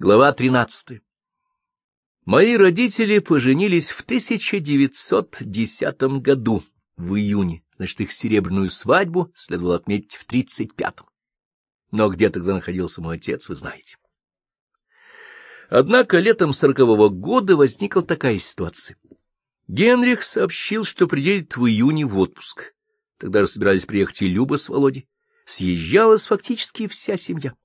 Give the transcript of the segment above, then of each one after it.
Глава 13. Мои родители поженились в 1910 году, в июне. Значит, их серебряную свадьбу следовало отметить в 35-м. Но где тогда находился мой отец, вы знаете. Однако летом сорокового года возникла такая ситуация. Генрих сообщил, что приедет в июне в отпуск. Тогда же собирались приехать и Люба с Володей. Съезжалась фактически вся семья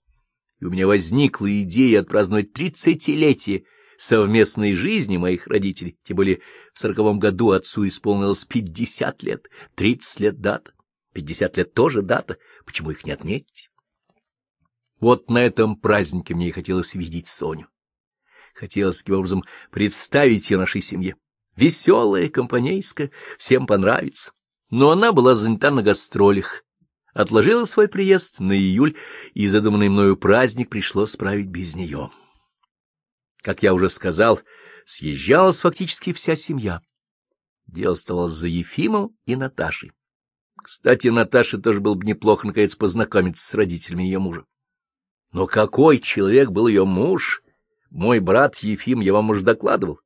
у меня возникла идея отпраздновать тридцатилетие совместной жизни моих родителей, тем более в сороковом году отцу исполнилось пятьдесят лет, тридцать лет дата, пятьдесят лет тоже дата, почему их не отметить? Вот на этом празднике мне и хотелось видеть Соню. Хотелось таким образом представить ее нашей семье. Веселая, компанейская, всем понравится. Но она была занята на гастролях, отложила свой приезд на июль, и задуманный мною праздник пришлось справить без нее. Как я уже сказал, съезжалась фактически вся семья. Дело оставалось за Ефимом и Наташей. Кстати, Наташе тоже было бы неплохо, наконец, познакомиться с родителями ее мужа. Но какой человек был ее муж? Мой брат Ефим, я вам уже докладывал.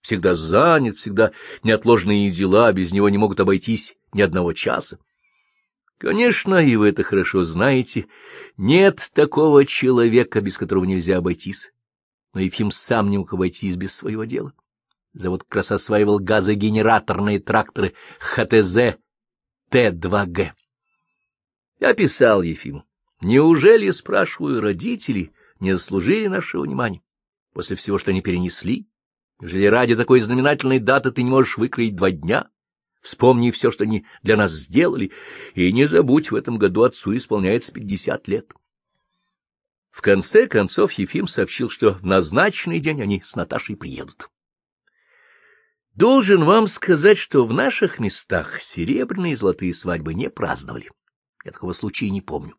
Всегда занят, всегда неотложные дела, без него не могут обойтись ни одного часа. Конечно, и вы это хорошо знаете, нет такого человека, без которого нельзя обойтись. Но Ефим сам не мог обойтись без своего дела. Завод как раз осваивал газогенераторные тракторы ХТЗ Т-2Г. Я писал Ефиму. Неужели, спрашиваю, родители не заслужили нашего внимания? После всего, что они перенесли? Неужели ради такой знаменательной даты ты не можешь выкроить два дня? Вспомни все, что они для нас сделали, и не забудь, в этом году отцу исполняется пятьдесят лет. В конце концов Ефим сообщил, что в назначенный день они с Наташей приедут. Должен вам сказать, что в наших местах серебряные и золотые свадьбы не праздновали. Я такого случая не помню.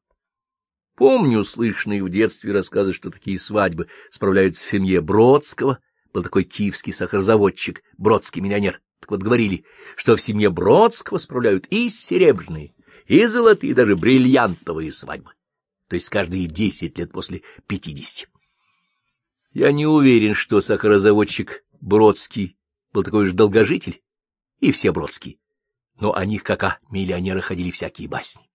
Помню слышные в детстве рассказы, что такие свадьбы справляются в семье Бродского, был такой киевский сахарозаводчик, бродский миллионер. Так вот говорили, что в семье Бродского справляют и серебряные, и золотые, и даже бриллиантовые свадьбы. То есть каждые десять лет после пятидесяти. Я не уверен, что сахарозаводчик Бродский был такой же долгожитель, и все Бродские. Но о них, как о миллионерах, ходили всякие басни.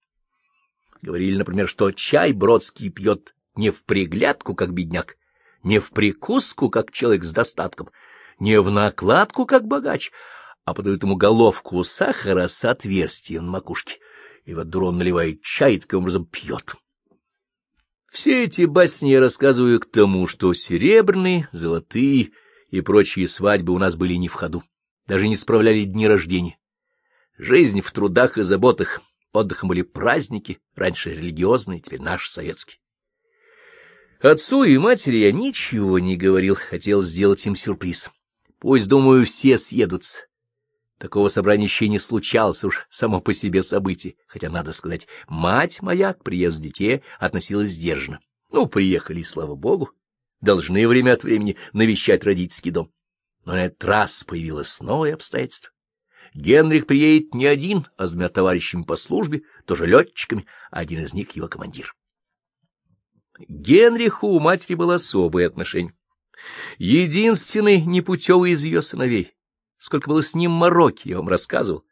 Говорили, например, что чай Бродский пьет не в приглядку, как бедняк, не в прикуску, как человек с достатком, не в накладку, как богач, а подают ему головку сахара с отверстием на макушке, и вот дурон наливает чай и таким образом пьет. Все эти басни я рассказываю к тому, что серебряные, золотые и прочие свадьбы у нас были не в ходу, даже не справляли дни рождения. Жизнь в трудах и заботах, отдыхом были праздники, раньше религиозные, теперь наши советские. Отцу и матери я ничего не говорил, хотел сделать им сюрприз. Пусть, думаю, все съедутся. Такого собрания еще не случалось уж само по себе событие, хотя, надо сказать, мать моя к приезду детей относилась сдержанно. Ну, приехали, слава богу, должны время от времени навещать родительский дом. Но на этот раз появилось новое обстоятельство. Генрих приедет не один, а с двумя товарищами по службе, тоже летчиками, а один из них его командир. Генриху у матери было особое отношение. Единственный непутевый из ее сыновей, Сколько было с ним мороки, я вам рассказывал.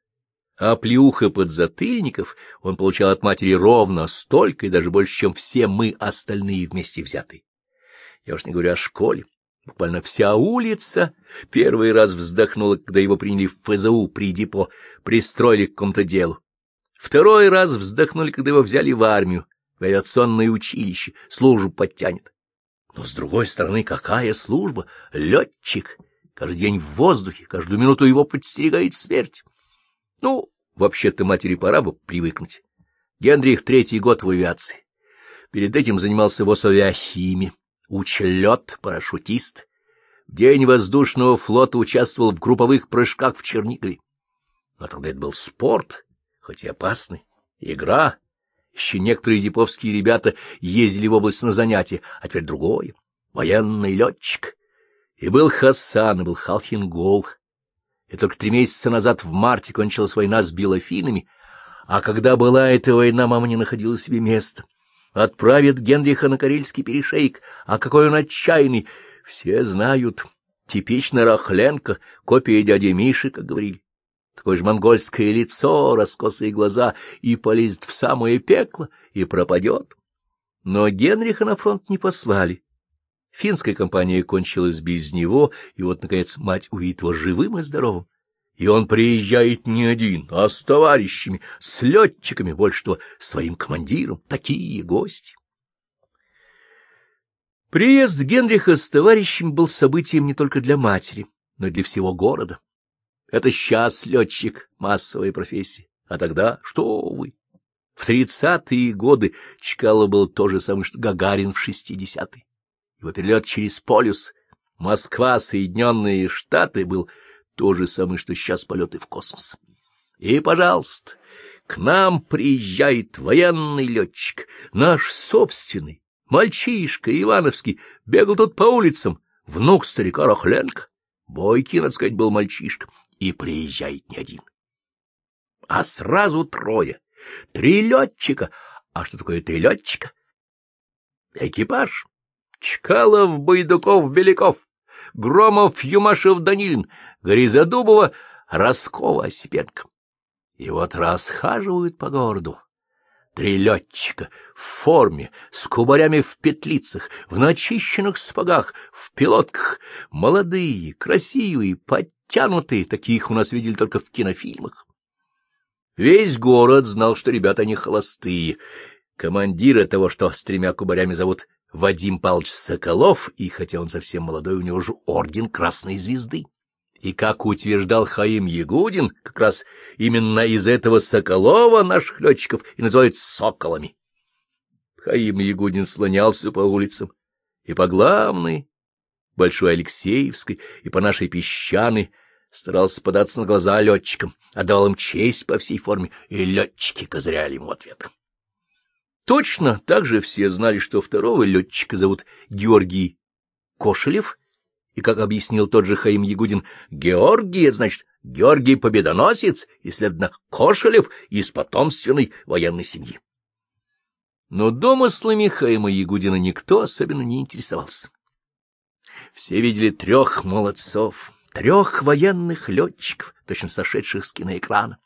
А плюха подзатыльников он получал от матери ровно столько и даже больше, чем все мы остальные вместе взятые. Я уж не говорю о школе. Буквально вся улица первый раз вздохнула, когда его приняли в ФЗУ при депо, пристроили к какому-то делу. Второй раз вздохнули, когда его взяли в армию, в авиационное училище, службу подтянет. Но, с другой стороны, какая служба? Летчик! Каждый день в воздухе, каждую минуту его подстерегает смерть. Ну, вообще-то матери пора бы привыкнуть. Генрих третий год в авиации. Перед этим занимался в авиахиме, учлет, парашютист. В день воздушного флота участвовал в групповых прыжках в Чернигове. Но тогда это был спорт, хоть и опасный, игра. Еще некоторые деповские ребята ездили в область на занятия, а теперь другое — военный летчик. И был Хасан, и был Халхингол. И только три месяца назад в марте кончилась война с белофинами, а когда была эта война, мама не находила себе места. отправит Генриха на Карельский перешейк, а какой он отчаянный, все знают. Типично Рахленко, копия дяди Миши, как говорили. Такое же монгольское лицо, раскосые глаза, и полезет в самое пекло, и пропадет. Но Генриха на фронт не послали. Финская компания кончилась без него, и вот, наконец, мать увидит его живым и здоровым. И он приезжает не один, а с товарищами, с летчиками, больше того, своим командиром. Такие гости. Приезд Генриха с товарищем был событием не только для матери, но и для всего города. Это сейчас летчик, массовая профессия. А тогда что вы? В тридцатые годы Чкалов был то же самое, что Гагарин в шестидесятые. Его перелет через полюс Москва, Соединенные Штаты был то же самое, что сейчас полеты в космос. И, пожалуйста, к нам приезжает военный летчик, наш собственный, мальчишка Ивановский, бегал тут по улицам, внук старика Рохленко. Бойкий, надо сказать, был мальчишка, и приезжает не один. А сразу трое, три летчика. А что такое три летчика? Экипаж. Чкалов, Байдуков, Беляков. Громов, Юмашев, Данилин, Гризодубова, Роскова, Осипенко. И вот расхаживают по городу. Три летчика в форме, с кубарями в петлицах, в начищенных сапогах, в пилотках, молодые, красивые, подтянутые, таких у нас видели только в кинофильмах. Весь город знал, что ребята не холостые. Командира того, что с тремя кубарями зовут Вадим Павлович Соколов, и хотя он совсем молодой, у него же орден Красной Звезды. И, как утверждал Хаим Ягудин, как раз именно из этого Соколова наших летчиков и называют соколами. Хаим Ягудин слонялся по улицам и по главной, Большой Алексеевской, и по нашей песчаной, старался податься на глаза летчикам, отдавал им честь по всей форме, и летчики козыряли ему ответ. Точно так же все знали, что второго летчика зовут Георгий Кошелев, и, как объяснил тот же Хаим Ягудин, Георгий — значит Георгий Победоносец, и, следовательно, Кошелев из потомственной военной семьи. Но домыслами Хаима Ягудина никто особенно не интересовался. Все видели трех молодцов, трех военных летчиков, точно сошедших с киноэкрана.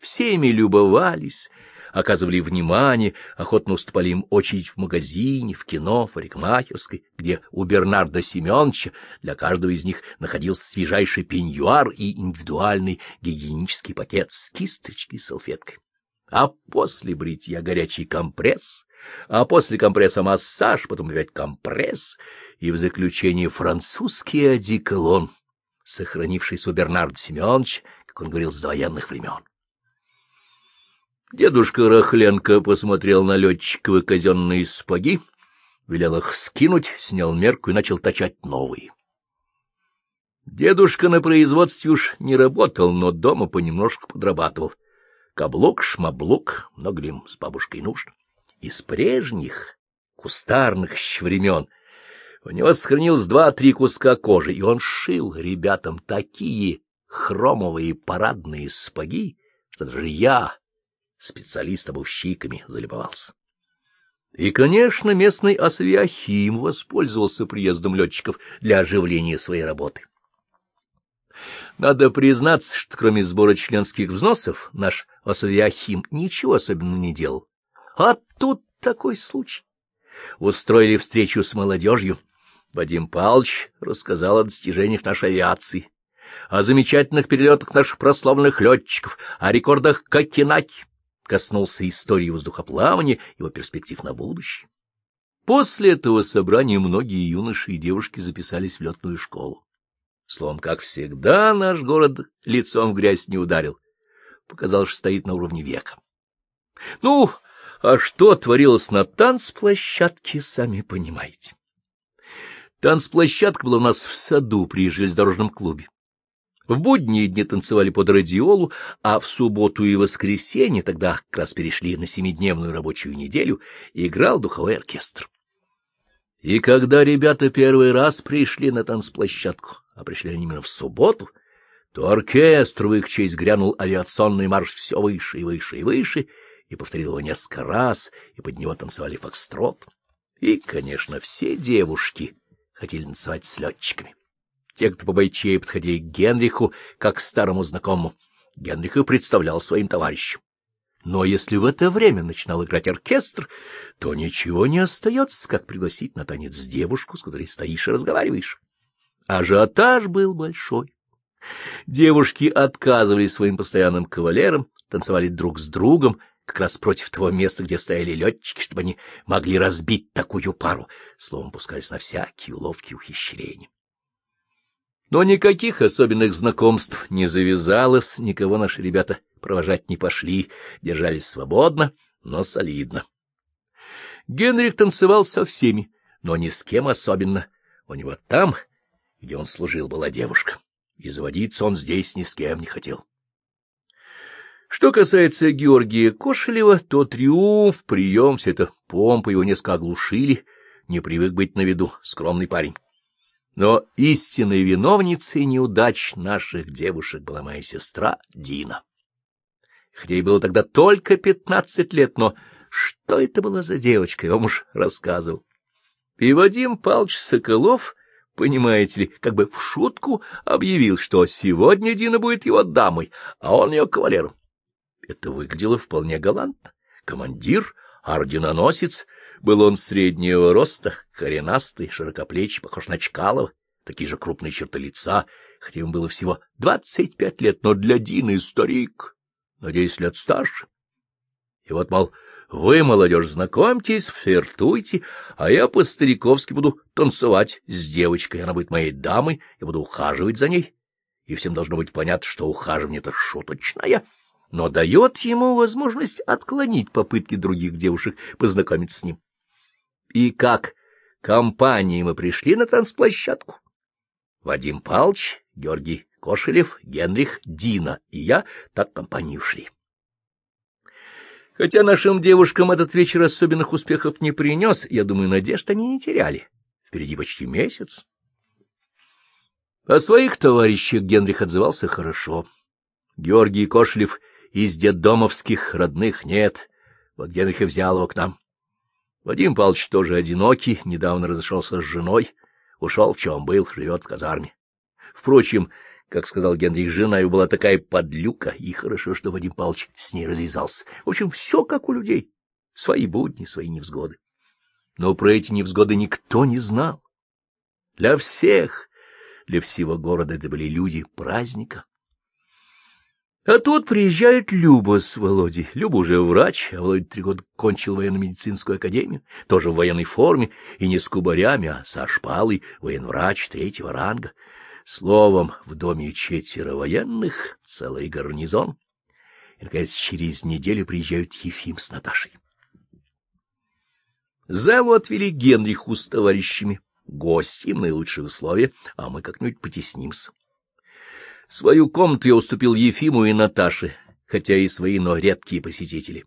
Всеми любовались, оказывали внимание, охотно уступали им очередь в магазине, в кино, в парикмахерской, где у Бернарда Семеновича для каждого из них находился свежайший пеньюар и индивидуальный гигиенический пакет с кисточкой и салфеткой. А после бритья горячий компресс, а после компресса массаж, потом опять компресс, и в заключение французский одеколон, сохранившийся у Бернарда Семеновича, как он говорил, с довоенных времен. Дедушка Рахленко посмотрел на летчиковы казенные спаги, велел их скинуть, снял мерку и начал точать новые. Дедушка на производстве уж не работал, но дома понемножку подрабатывал. Каблук, шмаблук, много ли с бабушкой нужно. Из прежних, кустарных времен у него сохранилось два-три куска кожи, и он шил ребятам такие хромовые парадные спаги, что даже я специалист-обувщиками залюбовался. И, конечно, местный Асавиахим воспользовался приездом летчиков для оживления своей работы. Надо признаться, что кроме сбора членских взносов наш Асавиахим ничего особенного не делал. А тут такой случай. Устроили встречу с молодежью. Вадим Павлович рассказал о достижениях нашей авиации, о замечательных перелетах наших прославленных летчиков, о рекордах Кокенаки коснулся истории воздухоплавания, его перспектив на будущее. После этого собрания многие юноши и девушки записались в летную школу. Словом, как всегда, наш город лицом в грязь не ударил. Показал, что стоит на уровне века. Ну, а что творилось на танцплощадке, сами понимаете. Танцплощадка была у нас в саду при железнодорожном клубе. В будние дни танцевали под радиолу, а в субботу и воскресенье, тогда как раз перешли на семидневную рабочую неделю, играл духовой оркестр. И когда ребята первый раз пришли на танцплощадку, а пришли они именно в субботу, то оркестр в их честь грянул авиационный марш все выше и выше и выше, и повторил его несколько раз, и под него танцевали фокстрот. И, конечно, все девушки хотели танцевать с летчиками. Те, кто по бойчей подходили к Генриху, как к старому знакомому, Генрих и представлял своим товарищам. Но если в это время начинал играть оркестр, то ничего не остается, как пригласить на танец девушку, с которой стоишь и разговариваешь. Ажиотаж был большой. Девушки отказывались своим постоянным кавалерам, танцевали друг с другом, как раз против того места, где стояли летчики, чтобы они могли разбить такую пару. Словом, пускались на всякие уловки и ухищрения. Но никаких особенных знакомств не завязалось, никого наши ребята провожать не пошли, держались свободно, но солидно. Генрих танцевал со всеми, но ни с кем особенно. У него там, где он служил, была девушка, и заводиться он здесь ни с кем не хотел. Что касается Георгия Кошелева, то триумф, прием, все это помпа его несколько оглушили, не привык быть на виду, скромный парень. Но истинной виновницей неудач наших девушек была моя сестра Дина. Хотя ей было тогда только пятнадцать лет, но что это была за девочка, я вам уж рассказывал. И Вадим Павлович Соколов, понимаете ли, как бы в шутку объявил, что сегодня Дина будет его дамой, а он ее кавалером. Это выглядело вполне галантно. Командир, орденоносец, был он среднего роста, коренастый, широкоплечий, похож на Чкалова, такие же крупные черты лица, хотя ему было всего двадцать пять лет, но для Дины старик, на десять лет старше. И вот, мол, вы, молодежь, знакомьтесь, флиртуйте, а я по-стариковски буду танцевать с девочкой, она будет моей дамой, я буду ухаживать за ней. И всем должно быть понятно, что ухаживание — это шуточное, но дает ему возможность отклонить попытки других девушек познакомиться с ним. И как компанией мы пришли на танцплощадку. Вадим Палч, Георгий Кошелев, Генрих, Дина и я так компании ушли. Хотя нашим девушкам этот вечер особенных успехов не принес, я думаю, надежд они не теряли. Впереди почти месяц. О своих товарищах Генрих отзывался хорошо. Георгий Кошелев из детдомовских родных нет. Вот Генрих и взял его к нам. Вадим Павлович тоже одинокий, недавно разошелся с женой, ушел в чем был, живет в казарме. Впрочем, как сказал Генрих, жена его была такая подлюка, и хорошо, что Вадим Павлович с ней развязался. В общем, все как у людей. Свои будни, свои невзгоды. Но про эти невзгоды никто не знал. Для всех, для всего города это были люди праздника. А тут приезжает Люба с Володей. Люба уже врач, а Володя три года кончил военно-медицинскую академию, тоже в военной форме, и не с кубарями, а со шпалой, военврач третьего ранга. Словом, в доме четверо военных, целый гарнизон. И, наконец, через неделю приезжают Ефим с Наташей. Залу отвели Генриху с товарищами. Гости им наилучшие условия, а мы как-нибудь потеснимся. Свою комнату я уступил Ефиму и Наташе, хотя и свои, но редкие посетители.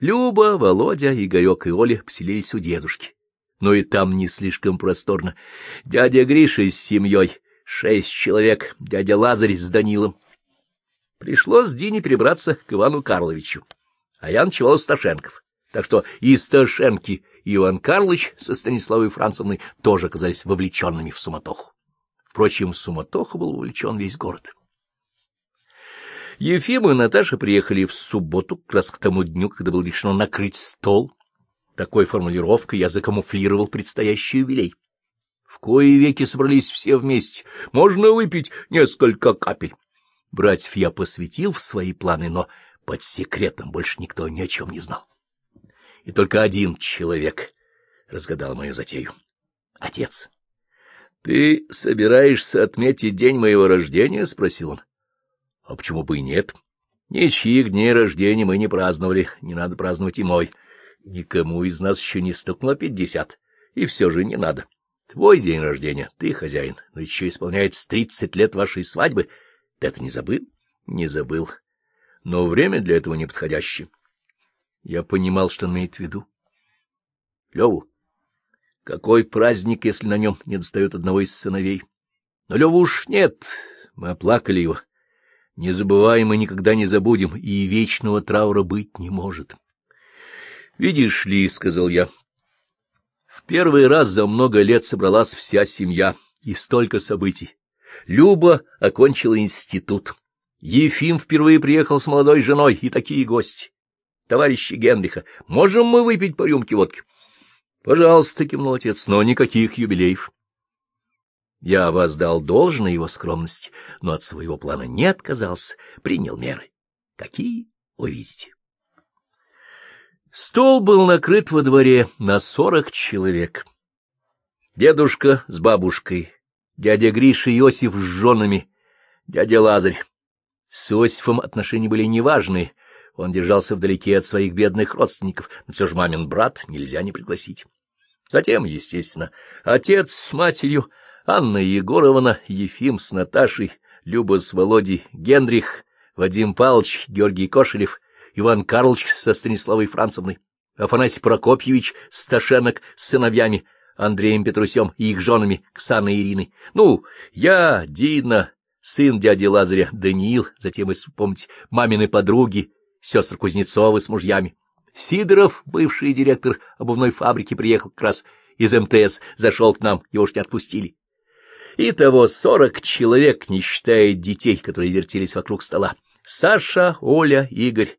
Люба, Володя, Игорек и Оля поселились у дедушки. Но и там не слишком просторно. Дядя Гриша с семьей, шесть человек, дядя Лазарь с Данилом. Пришлось Дине перебраться к Ивану Карловичу, а я ночевал Сташенков. Так что и Сташенки, и Иван Карлович со Станиславой Францевной тоже оказались вовлеченными в суматоху. Впрочем, в суматоху был вовлечен весь город. Ефим и Наташа приехали в субботу, как раз к тому дню, когда было решено накрыть стол. Такой формулировкой я закамуфлировал предстоящий юбилей. В кои веки собрались все вместе. Можно выпить несколько капель. Братьев я посвятил в свои планы, но под секретом больше никто ни о чем не знал. И только один человек разгадал мою затею — отец. — Ты собираешься отметить день моего рождения? — спросил он. А почему бы и нет? Ничьих дней рождения мы не праздновали, не надо праздновать и мой. Никому из нас еще не стукнуло пятьдесят, и все же не надо. Твой день рождения, ты хозяин, но еще исполняется тридцать лет вашей свадьбы. Ты это не забыл? Не забыл. Но время для этого неподходящее. Я понимал, что он имеет в виду. Леву, какой праздник, если на нем не достает одного из сыновей? Но Леву уж нет, мы оплакали его. Незабываемо никогда не забудем, и вечного траура быть не может. — Видишь ли, — сказал я, — в первый раз за много лет собралась вся семья и столько событий. Люба окончила институт. Ефим впервые приехал с молодой женой, и такие гости. Товарищи Генриха, можем мы выпить по рюмке водки? — Пожалуйста, — кивнул отец, — но никаких юбилеев. Я воздал должное его скромности, но от своего плана не отказался, принял меры. Какие, увидите. Стол был накрыт во дворе на сорок человек. Дедушка с бабушкой, дядя Гриша и Иосиф с женами, дядя Лазарь. С Иосифом отношения были неважные, он держался вдалеке от своих бедных родственников, но все же мамин брат нельзя не пригласить. Затем, естественно, отец с матерью, Анна Егоровна, Ефим с Наташей, Люба с Володей, Генрих, Вадим Павлович, Георгий Кошелев, Иван Карлович со Станиславой Францевной, Афанасий Прокопьевич Сташенок с сыновьями, Андреем Петрусем и их женами Ксаной и Ириной. Ну, я, Дина, сын дяди Лазаря, Даниил, затем, если помните, мамины подруги, сестры Кузнецовы с мужьями. Сидоров, бывший директор обувной фабрики, приехал как раз из МТС, зашел к нам, его уж не отпустили. Итого сорок человек, не считая детей, которые вертелись вокруг стола. Саша, Оля, Игорь,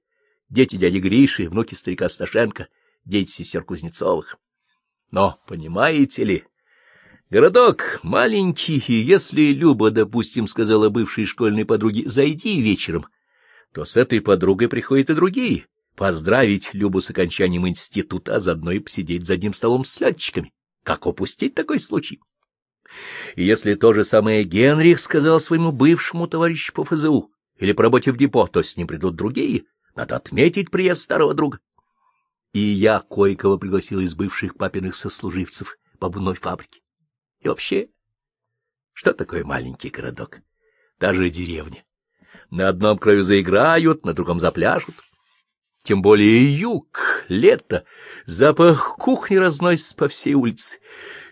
дети дяди Гриши, внуки старика Сташенко, дети сестер Кузнецовых. Но, понимаете ли, городок маленький, и если Люба, допустим, сказала бывшей школьной подруге «зайди вечером», то с этой подругой приходят и другие, поздравить Любу с окончанием института, а заодно и посидеть за одним столом с летчиками. Как упустить такой случай? И если то же самое Генрих сказал своему бывшему товарищу по ФЗУ или по работе в депо, то с ним придут другие. Надо отметить приезд старого друга. И я кое-кого пригласил из бывших папиных сослуживцев по обувной фабрике. И вообще, что такое маленький городок? Даже деревня. На одном краю заиграют, на другом запляшут. Тем более юг, лето, запах кухни разносится по всей улице.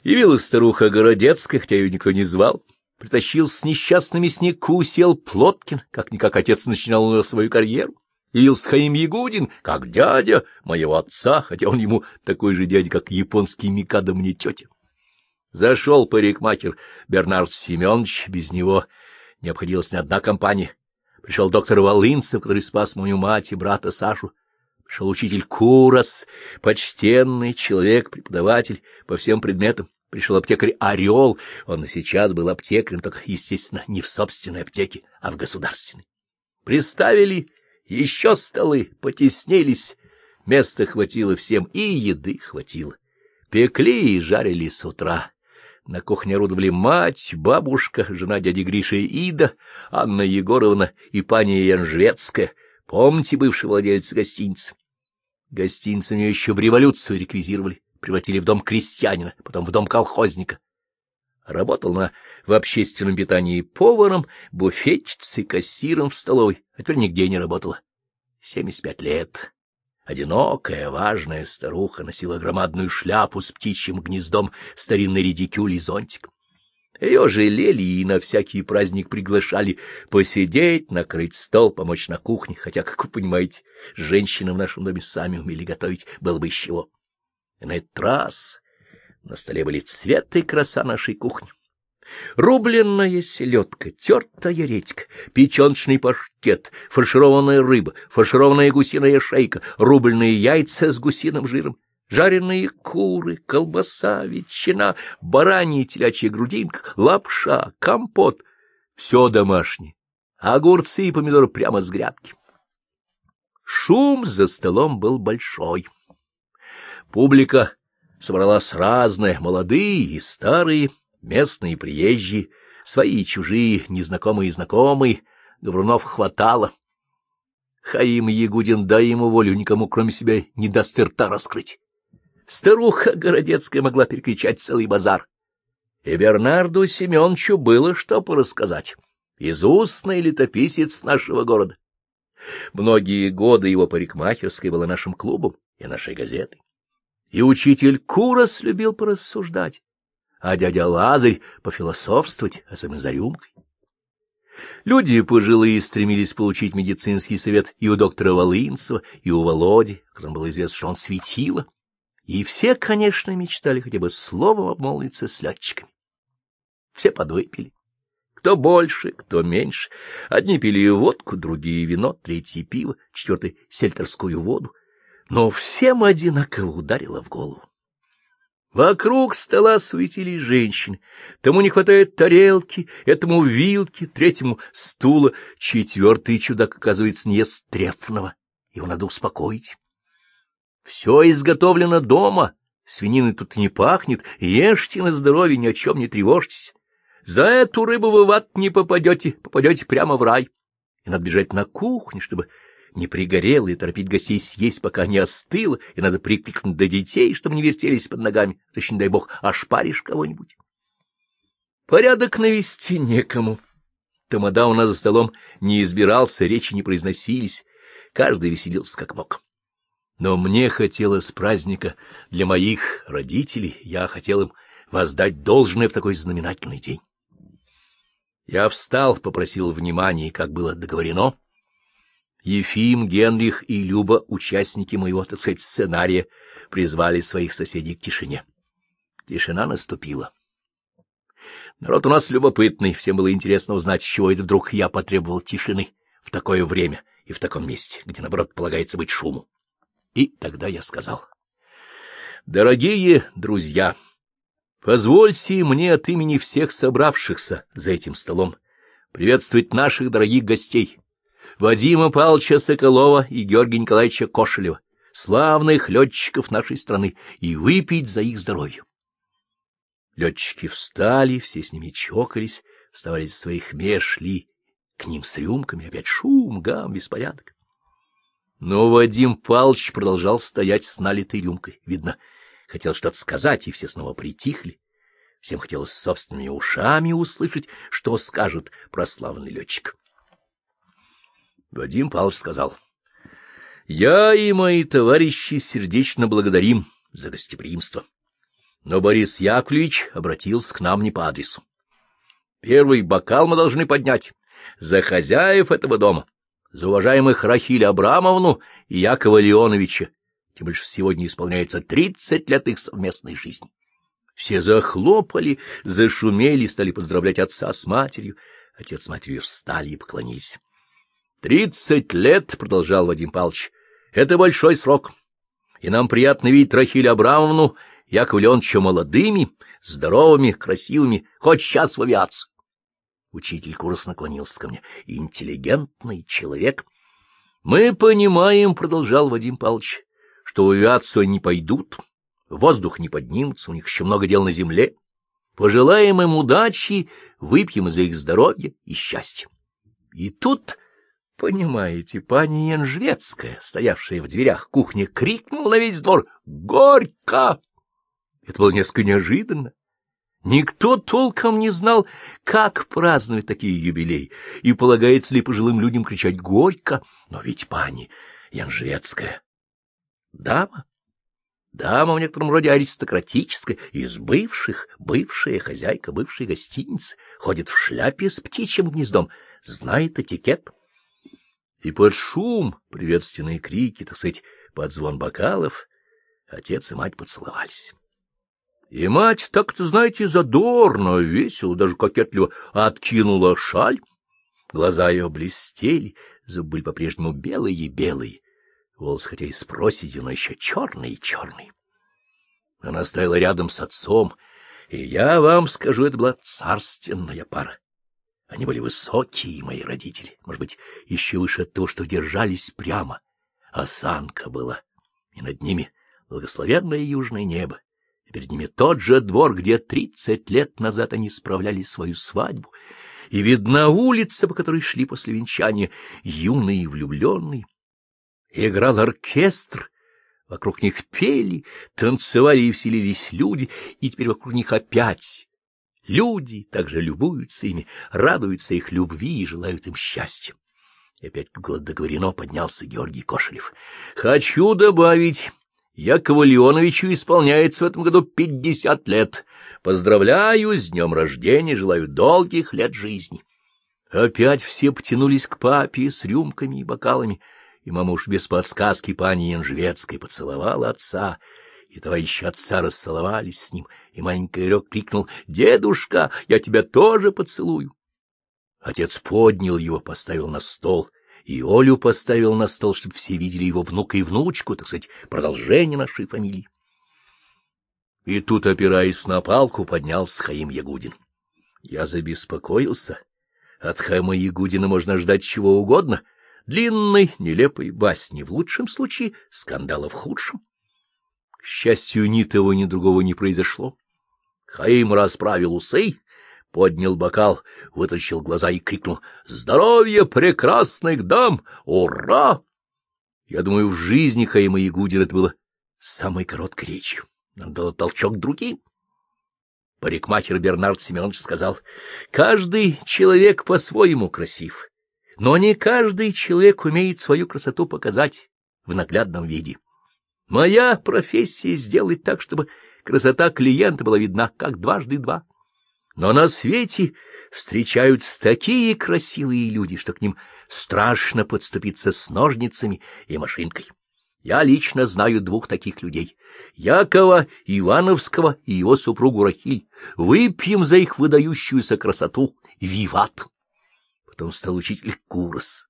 Явилась старуха Городецкая, хотя ее никто не звал. Притащил с несчастными снегу, сел Плоткин, как-никак отец начинал у него свою карьеру. Явился Хаим Ягудин, как дядя моего отца, хотя он ему такой же дядя, как японский Микадо мне тетя. Зашел парикмахер Бернард Семенович, без него не обходилась ни одна компания. Пришел доктор Волынцев, который спас мою мать и брата Сашу. Пришел учитель Курас, почтенный человек, преподаватель по всем предметам. Пришел аптекарь Орел, он и сейчас был аптекарем, только, естественно, не в собственной аптеке, а в государственной. Приставили еще столы, потеснились, места хватило всем, и еды хватило. Пекли и жарили с утра. На кухне орудовали мать, бабушка, жена дяди Гриши Ида, Анна Егоровна и пани Янжвецкая, помните бывший владелец гостиницы? Гостиницу ее еще в революцию реквизировали превратили в дом крестьянина, потом в дом колхозника. Работал на в общественном питании поваром, буфетчицей, кассиром в столовой, а теперь нигде не работала. Семьдесят пять лет. Одинокая, важная старуха носила громадную шляпу с птичьим гнездом, старинный редикюль и зонтик. Ее жалели и на всякий праздник приглашали посидеть, накрыть стол, помочь на кухне, хотя, как вы понимаете, женщины в нашем доме сами умели готовить, было бы из чего. И на этот раз на столе были цвет и краса нашей кухни. Рубленная селедка, тертая редька, печеночный паштет, фаршированная рыба, фаршированная гусиная шейка, рубленые яйца с гусиным жиром, жареные куры, колбаса, ветчина, баранья и телячья грудинка, лапша, компот — все домашнее, огурцы и помидоры прямо с грядки. Шум за столом был большой. Публика собралась разная, молодые и старые, местные и приезжие, свои и чужие, незнакомые и знакомые, Говорунов хватало. Хаим Ягудин, дай ему волю, никому кроме себя не даст рта раскрыть. Старуха Городецкая могла перекричать целый базар. И Бернарду Семеновичу было что порассказать. Изустный летописец нашего города. Многие годы его парикмахерской была нашим клубом и нашей газетой. И учитель Курос любил порассуждать, а дядя Лазарь пофилософствовать, особенно за рюмкой. Люди пожилые стремились получить медицинский совет и у доктора Волынцева, и у Володи, которому было известно, что он светило. И все, конечно, мечтали хотя бы словом обмолвиться с летчиками. Все подвыпили. Кто больше, кто меньше. Одни пили водку, другие вино, третьи пиво, четвертый — сельтерскую воду. Но всем одинаково ударило в голову. Вокруг стола суетились женщины. Тому не хватает тарелки, этому вилки, третьему — стула. Четвертый чудак, оказывается, не ест трефного. Его надо успокоить. Все изготовлено дома, свинины тут не пахнет, ешьте на здоровье, ни о чем не тревожьтесь. За эту рыбу вы в ад не попадете, попадете прямо в рай. И надо бежать на кухню, чтобы не пригорело, и торопить гостей съесть, пока не остыло, и надо прикрикнуть до детей, чтобы не вертелись под ногами, точно, не дай бог, ошпаришь кого-нибудь. Порядок навести некому. Тамада у нас за столом не избирался, речи не произносились, каждый веселился как мог. Но мне хотелось праздника для моих родителей, я хотел им воздать должное в такой знаменательный день. Я встал, попросил внимания, как было договорено, Ефим, Генрих и Люба, участники моего, так сказать, сценария, призвали своих соседей к тишине. Тишина наступила. Народ у нас любопытный, всем было интересно узнать, чего это вдруг я потребовал тишины в такое время и в таком месте, где, наоборот, полагается быть шуму. И тогда я сказал. «Дорогие друзья, позвольте мне от имени всех собравшихся за этим столом приветствовать наших дорогих гостей» Вадима Павловича Соколова и Георгия Николаевича Кошелева, славных летчиков нашей страны, и выпить за их здоровье. Летчики встали, все с ними чокались, вставали из своих мест, шли к ним с рюмками, опять шум, гам, беспорядок. Но Вадим Павлович продолжал стоять с налитой рюмкой. Видно, хотел что-то сказать, и все снова притихли. Всем хотелось собственными ушами услышать, что скажет прославленный летчик. Вадим Павлович сказал, — Я и мои товарищи сердечно благодарим за гостеприимство. Но Борис Яковлевич обратился к нам не по адресу. Первый бокал мы должны поднять за хозяев этого дома, за уважаемых Рахиль Абрамовну и Якова Леоновича, тем больше сегодня исполняется тридцать лет их совместной жизни. Все захлопали, зашумели, стали поздравлять отца с матерью. Отец с матерью встали и поклонились. Тридцать лет, — продолжал Вадим Павлович, — это большой срок, и нам приятно видеть Рахиль Абрамовну, Якова Леоновича молодыми, здоровыми, красивыми, хоть сейчас в авиацию. Учитель курс наклонился ко мне. Интеллигентный человек. Мы понимаем, — продолжал Вадим Павлович, — что в авиацию они пойдут, воздух не поднимутся, у них еще много дел на земле. Пожелаем им удачи, выпьем за их здоровье и счастье. И тут Понимаете, пани Янжвецкая, стоявшая в дверях кухни, крикнула на весь двор «Горько!». Это было несколько неожиданно. Никто толком не знал, как праздновать такие юбилеи, и полагается ли пожилым людям кричать «Горько!». Но ведь пани Янжвецкая дама, дама в некотором роде аристократическая, из бывших, бывшая хозяйка бывшей гостиницы, ходит в шляпе с птичьим гнездом, знает этикет и под шум, приветственные крики, так сказать, под звон бокалов, отец и мать поцеловались. И мать, так-то, знаете, задорно, весело, даже кокетливо откинула шаль. Глаза ее блестели, зубы были по-прежнему белые-белые, волосы хотя и с проседью, но еще черные-черные. Она стояла рядом с отцом, и я вам скажу, это была царственная пара. Они были высокие, мои родители, может быть, еще выше от того, что держались прямо. Осанка была, и над ними благословенное южное небо, перед ними тот же двор, где тридцать лет назад они справляли свою свадьбу, и видна улица, по которой шли после венчания юные и влюбленные. Играл оркестр, вокруг них пели, танцевали и веселились люди, и теперь вокруг них опять Люди также любуются ими, радуются их любви и желают им счастья. И опять договорено поднялся Георгий Кошелев. Хочу добавить, Якову Леоновичу исполняется в этом году пятьдесят лет. Поздравляю с днем рождения, желаю долгих лет жизни. Опять все потянулись к папе с рюмками и бокалами, и мама уж без подсказки пани Янжвецкой поцеловала отца, и товарищи отца расцеловались с ним, и маленький Ирек крикнул «Дедушка, я тебя тоже поцелую!» Отец поднял его, поставил на стол, и Олю поставил на стол, чтобы все видели его внука и внучку, так сказать, продолжение нашей фамилии. И тут, опираясь на палку, поднялся Хаим Ягудин. Я забеспокоился. От Хайма Ягудина можно ждать чего угодно. Длинной, нелепой басни в лучшем случае, скандала в худшем. К счастью, ни того, ни другого не произошло. Хаим расправил усы, поднял бокал, вытащил глаза и крикнул «Здоровье прекрасных дам! Ура!» Я думаю, в жизни Хаима Ягудина это было самой короткой речью. Дало толчок другим. Парикмахер Бернард Семенович сказал, «Каждый человек по-своему красив, но не каждый человек умеет свою красоту показать в наглядном виде. Моя профессия — сделать так, чтобы красота клиента была видна как дважды два. Но на свете встречаются такие красивые люди, что к ним страшно подступиться с ножницами и машинкой. Я лично знаю двух таких людей — Якова Ивановского и его супругу Рахиль. Выпьем за их выдающуюся красоту. Виват! Потом стал учитель Курос.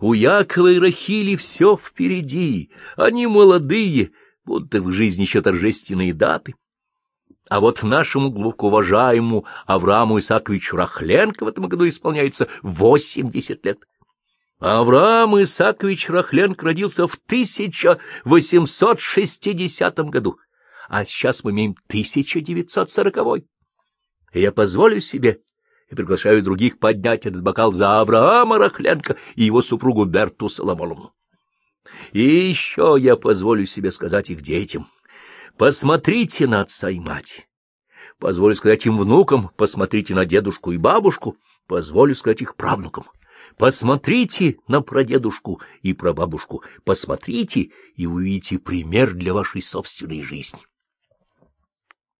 У Якова и Рахили все впереди. Они молодые, будто в жизни еще торжественные даты. А вот нашему глубоко уважаемому Аврааму Исааковичу Рахленко в этом году исполняется восемьдесят лет. Авраам Исаакович Рахленко родился в 1860 году, а сейчас мы имеем 1940. И я позволю себе и приглашаю других поднять этот бокал за Авраама Рахленко и его супругу Берту Соломоновну. И еще я позволю себе сказать их детям. Посмотрите на отца и мать. Позволю сказать им внукам, посмотрите на дедушку и бабушку, позволю сказать их правнукам. Посмотрите на прадедушку и прабабушку, посмотрите, и увидите пример для вашей собственной жизни.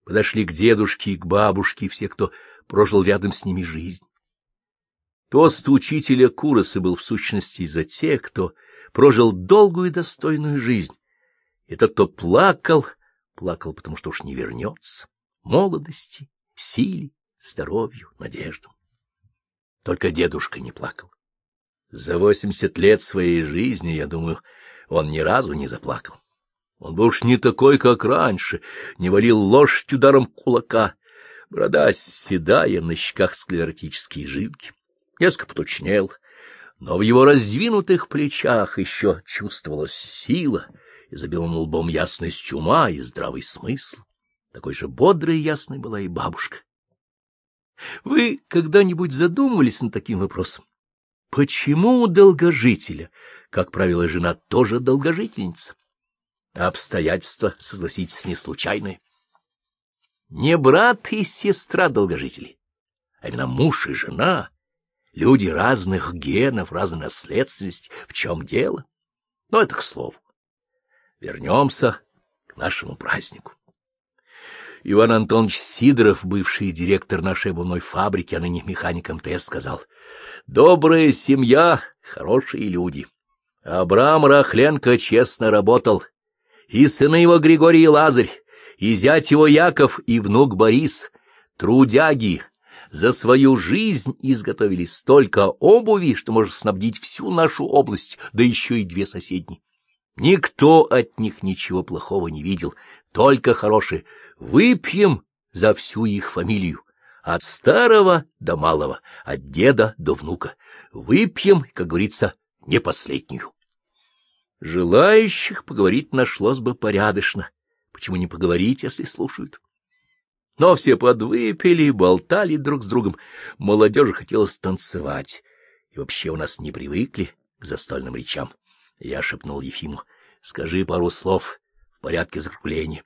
Подошли к дедушке и к бабушке все, кто прожил рядом с ними жизнь. Тост учителя Куроса был в сущности за тех, кто прожил долгую и достойную жизнь, и тот, кто плакал, плакал, потому что уж не вернется, молодости, силе, здоровью, надеждам. Только дедушка не плакал. За восемьдесят лет своей жизни, я думаю, он ни разу не заплакал. Он был уж не такой, как раньше, не валил лошадь ударом кулака. Борода седая, на щеках склеротические жилки. Несколько поточнел, но в его раздвинутых плечах еще чувствовалась сила, и за белым лбом ясность ума и здравый смысл. Такой же бодрой и ясной была и бабушка. Вы когда-нибудь задумывались над таким вопросом? Почему у долгожителя, как правило, жена тоже долгожительница? Обстоятельства, согласитесь, не случайные. Не брат и сестра долгожители, а именно муж и жена, люди разных генов, разной наследственности. В чем дело? Но это к слову. Вернемся к нашему празднику. Иван Антонович Сидоров, бывший директор нашей обувной фабрики, а ныне механик МТС, сказал, «Добрая семья, хорошие люди. Абрам Рахленко честно работал, и сыны его Григорий и Лазарь, и зять его Яков, и внук Борис, трудяги, за свою жизнь изготовили столько обуви, что может снабдить всю нашу область, да еще и две соседние. Никто от них ничего плохого не видел, только хорошее. Выпьем за всю их фамилию, от старого до малого, от деда до внука. Выпьем, как говорится, не последнюю. Желающих поговорить нашлось бы порядочно. Почему не поговорить, если слушают? Но все подвыпили, болтали друг с другом. Молодежи хотелось танцевать. И вообще у нас не привыкли к застольным речам. Я шепнул Ефиму. — Скажи пару слов в порядке закругления.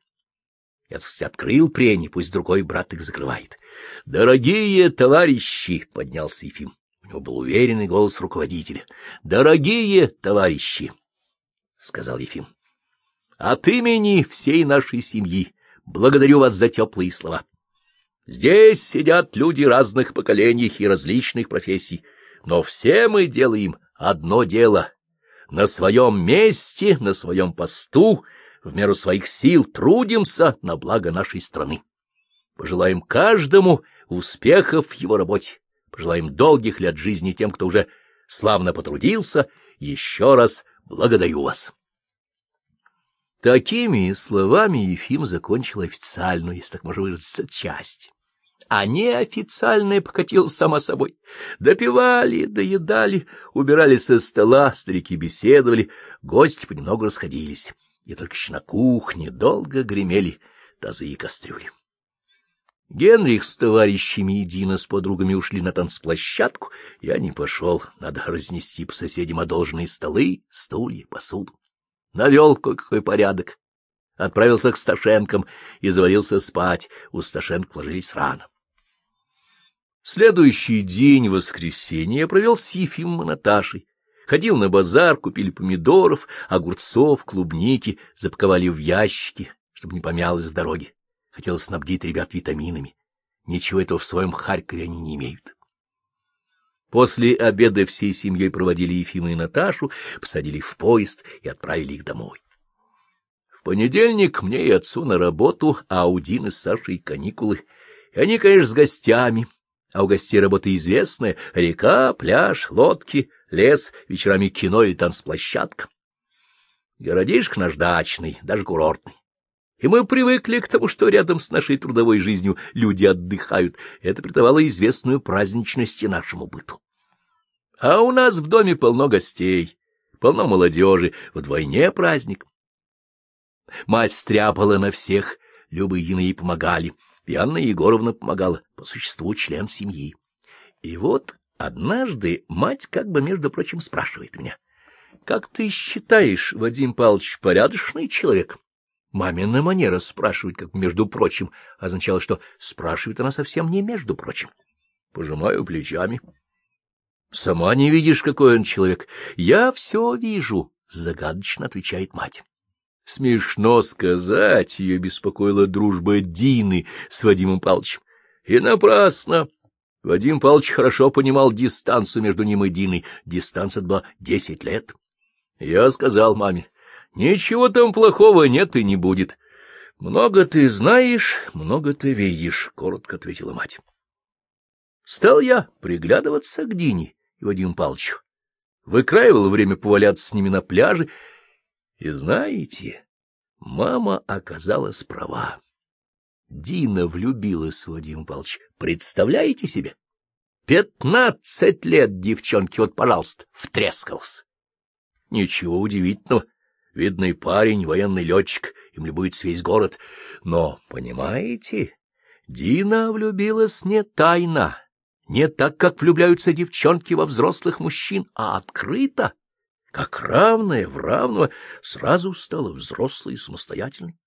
Я, открыл прени, пусть другой брат их закрывает. — Дорогие товарищи! — поднялся Ефим. У него был уверенный голос руководителя. — Дорогие товарищи! — сказал Ефим. — От имени всей нашей семьи благодарю вас за теплые слова. Здесь сидят люди разных поколений и различных профессий, но все мы делаем одно дело. На своем месте, на своем посту, в меру своих сил трудимся на благо нашей страны. Пожелаем каждому успехов в его работе, пожелаем долгих лет жизни тем, кто уже славно потрудился. Еще раз благодарю вас. Такими словами Ефим закончил официальную, если так можно выразиться, часть. А неофициальная покатилась сама собой. Допивали, доедали, убирали со стола, старики беседовали, гости понемногу расходились. И только на кухне долго гремели тазы и кастрюли. Генрих с товарищами и Дина с подругами ушли на танцплощадку. Я не пошел. Надо разнести по соседям одолженные столы, стулья, посуду навел кое-какой порядок, отправился к Сташенкам и завалился спать. У Сташенк ложились рано. Следующий день, воскресенье, я провел с Ефимом и Наташей. Ходил на базар, купили помидоров, огурцов, клубники, запаковали в ящики, чтобы не помялось в дороге. Хотел снабдить ребят витаминами. Ничего этого в своем Харькове они не имеют. После обеда всей семьей проводили Ефима и Наташу, посадили в поезд и отправили их домой. В понедельник мне и отцу на работу, а у Дины с Сашей каникулы. И они, конечно, с гостями. А у гостей работа известная — река, пляж, лодки, лес, вечерами кино и танцплощадка. Городишко наш дачный, даже курортный. И мы привыкли к тому, что рядом с нашей трудовой жизнью люди отдыхают. Это придавало известную праздничность нашему быту. А у нас в доме полно гостей, полно молодежи, вдвойне праздник. Мать стряпала на всех, Люба и Дина ей помогали, и Анна Егоровна помогала, по существу член семьи. И вот однажды мать как бы, между прочим, спрашивает меня, «Как ты считаешь, Вадим Павлович, порядочный человек?» Мамина манера спрашивать, как между прочим, означало, что спрашивает она совсем не между прочим. Пожимаю плечами. Сама не видишь, какой он человек. Я все вижу, — загадочно отвечает мать. Смешно сказать, ее беспокоила дружба Дины с Вадимом Павловичем. И напрасно. Вадим Павлович хорошо понимал дистанцию между ним и Диной. Дистанция была десять лет. Я сказал маме, Ничего там плохого нет и не будет. — Много ты знаешь, много ты видишь, — коротко ответила мать. Стал я приглядываться к Дине и Вадиму Павловичу. Выкраивал время поваляться с ними на пляже. И знаете, мама оказалась права. Дина влюбилась в Вадима Павловича. Представляете себе? Пятнадцать лет девчонки, вот, пожалуйста, втрескался. Ничего удивительного. Видный парень, военный летчик, им любуется весь город. Но, понимаете, Дина влюбилась не тайно, не так, как влюбляются девчонки во взрослых мужчин, а открыто, как равная в равного, сразу стала взрослой и самостоятельной.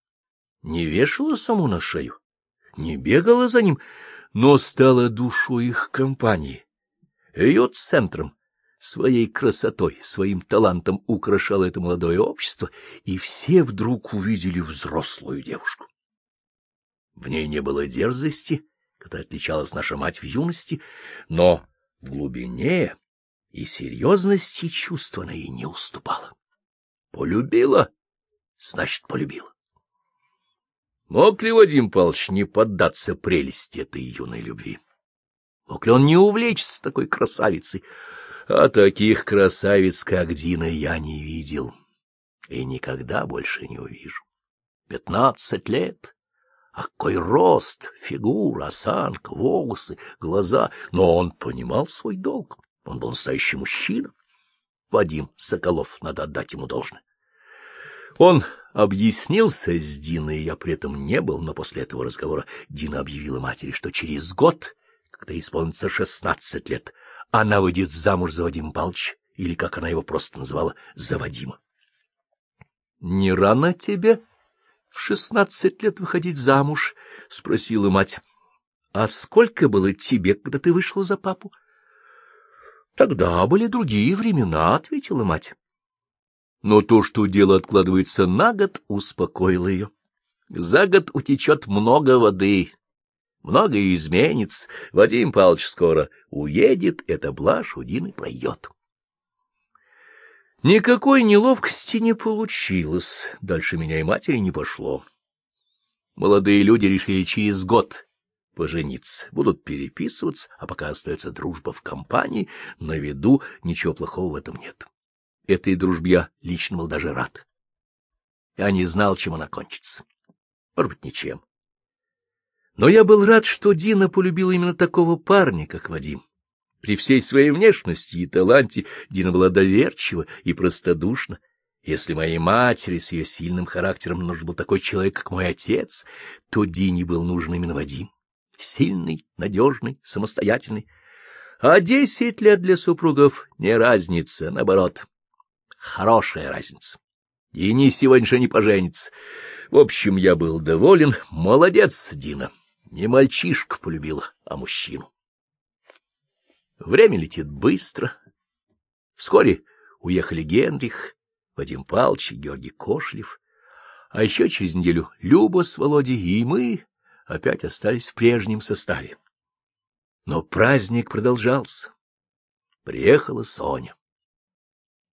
Не вешала саму на шею, не бегала за ним, но стала душой их компании, ее центром, своей красотой, своим талантом украшало это молодое общество, и все вдруг увидели взрослую девушку. В ней не было дерзости, которая отличалась наша мать в юности, но в глубине и серьезности чувства она ей не уступала. Полюбила, значит, полюбила. Мог ли Вадим Павлович не поддаться прелести этой юной любви? Мог ли он не увлечься такой красавицей? А таких красавиц, как Дина, я не видел и никогда больше не увижу. Пятнадцать лет. А какой рост, фигура, осанка, волосы, глаза. Но он понимал свой долг. Он был настоящий мужчина. Вадим Соколов, надо отдать ему должное. Он объяснился с Диной, я при этом не был, но после этого разговора Дина объявила матери, что через год, когда исполнится шестнадцать лет, она выйдет замуж за Вадима Павловича, или, как она его просто называла, за Вадима. — Не рано тебе в шестнадцать лет выходить замуж? — спросила мать. — А сколько было тебе, когда ты вышла за папу? — Тогда были другие времена, — ответила мать. Но то, что дело откладывается на год, успокоило ее. За год утечет много воды, Многое изменится. Вадим Павлович скоро уедет, эта блажь у Дины пройдет. Никакой неловкости не получилось. Дальше меня и матери не пошло. Молодые люди решили через год пожениться, будут переписываться, а пока остается дружба в компании, на виду ничего плохого в этом нет. Этой дружбе я лично был даже рад. Я не знал, чем она кончится. Может быть, ничем. Но я был рад, что Дина полюбила именно такого парня, как Вадим. При всей своей внешности и таланте Дина была доверчива и простодушна. Если моей матери с ее сильным характером нужен был такой человек, как мой отец, то Дине был нужен именно Вадим. Сильный, надежный, самостоятельный. А десять лет для супругов не разница, наоборот. Хорошая разница. Дине сегодня же не поженится. В общем, я был доволен. Молодец, Дина. Не мальчишка полюбила, а мужчину. Время летит быстро. Вскоре уехали Генрих, Вадим Павлович и Георгий Кошлев. А еще через неделю Люба с Володей и мы опять остались в прежнем составе. Но праздник продолжался. Приехала Соня.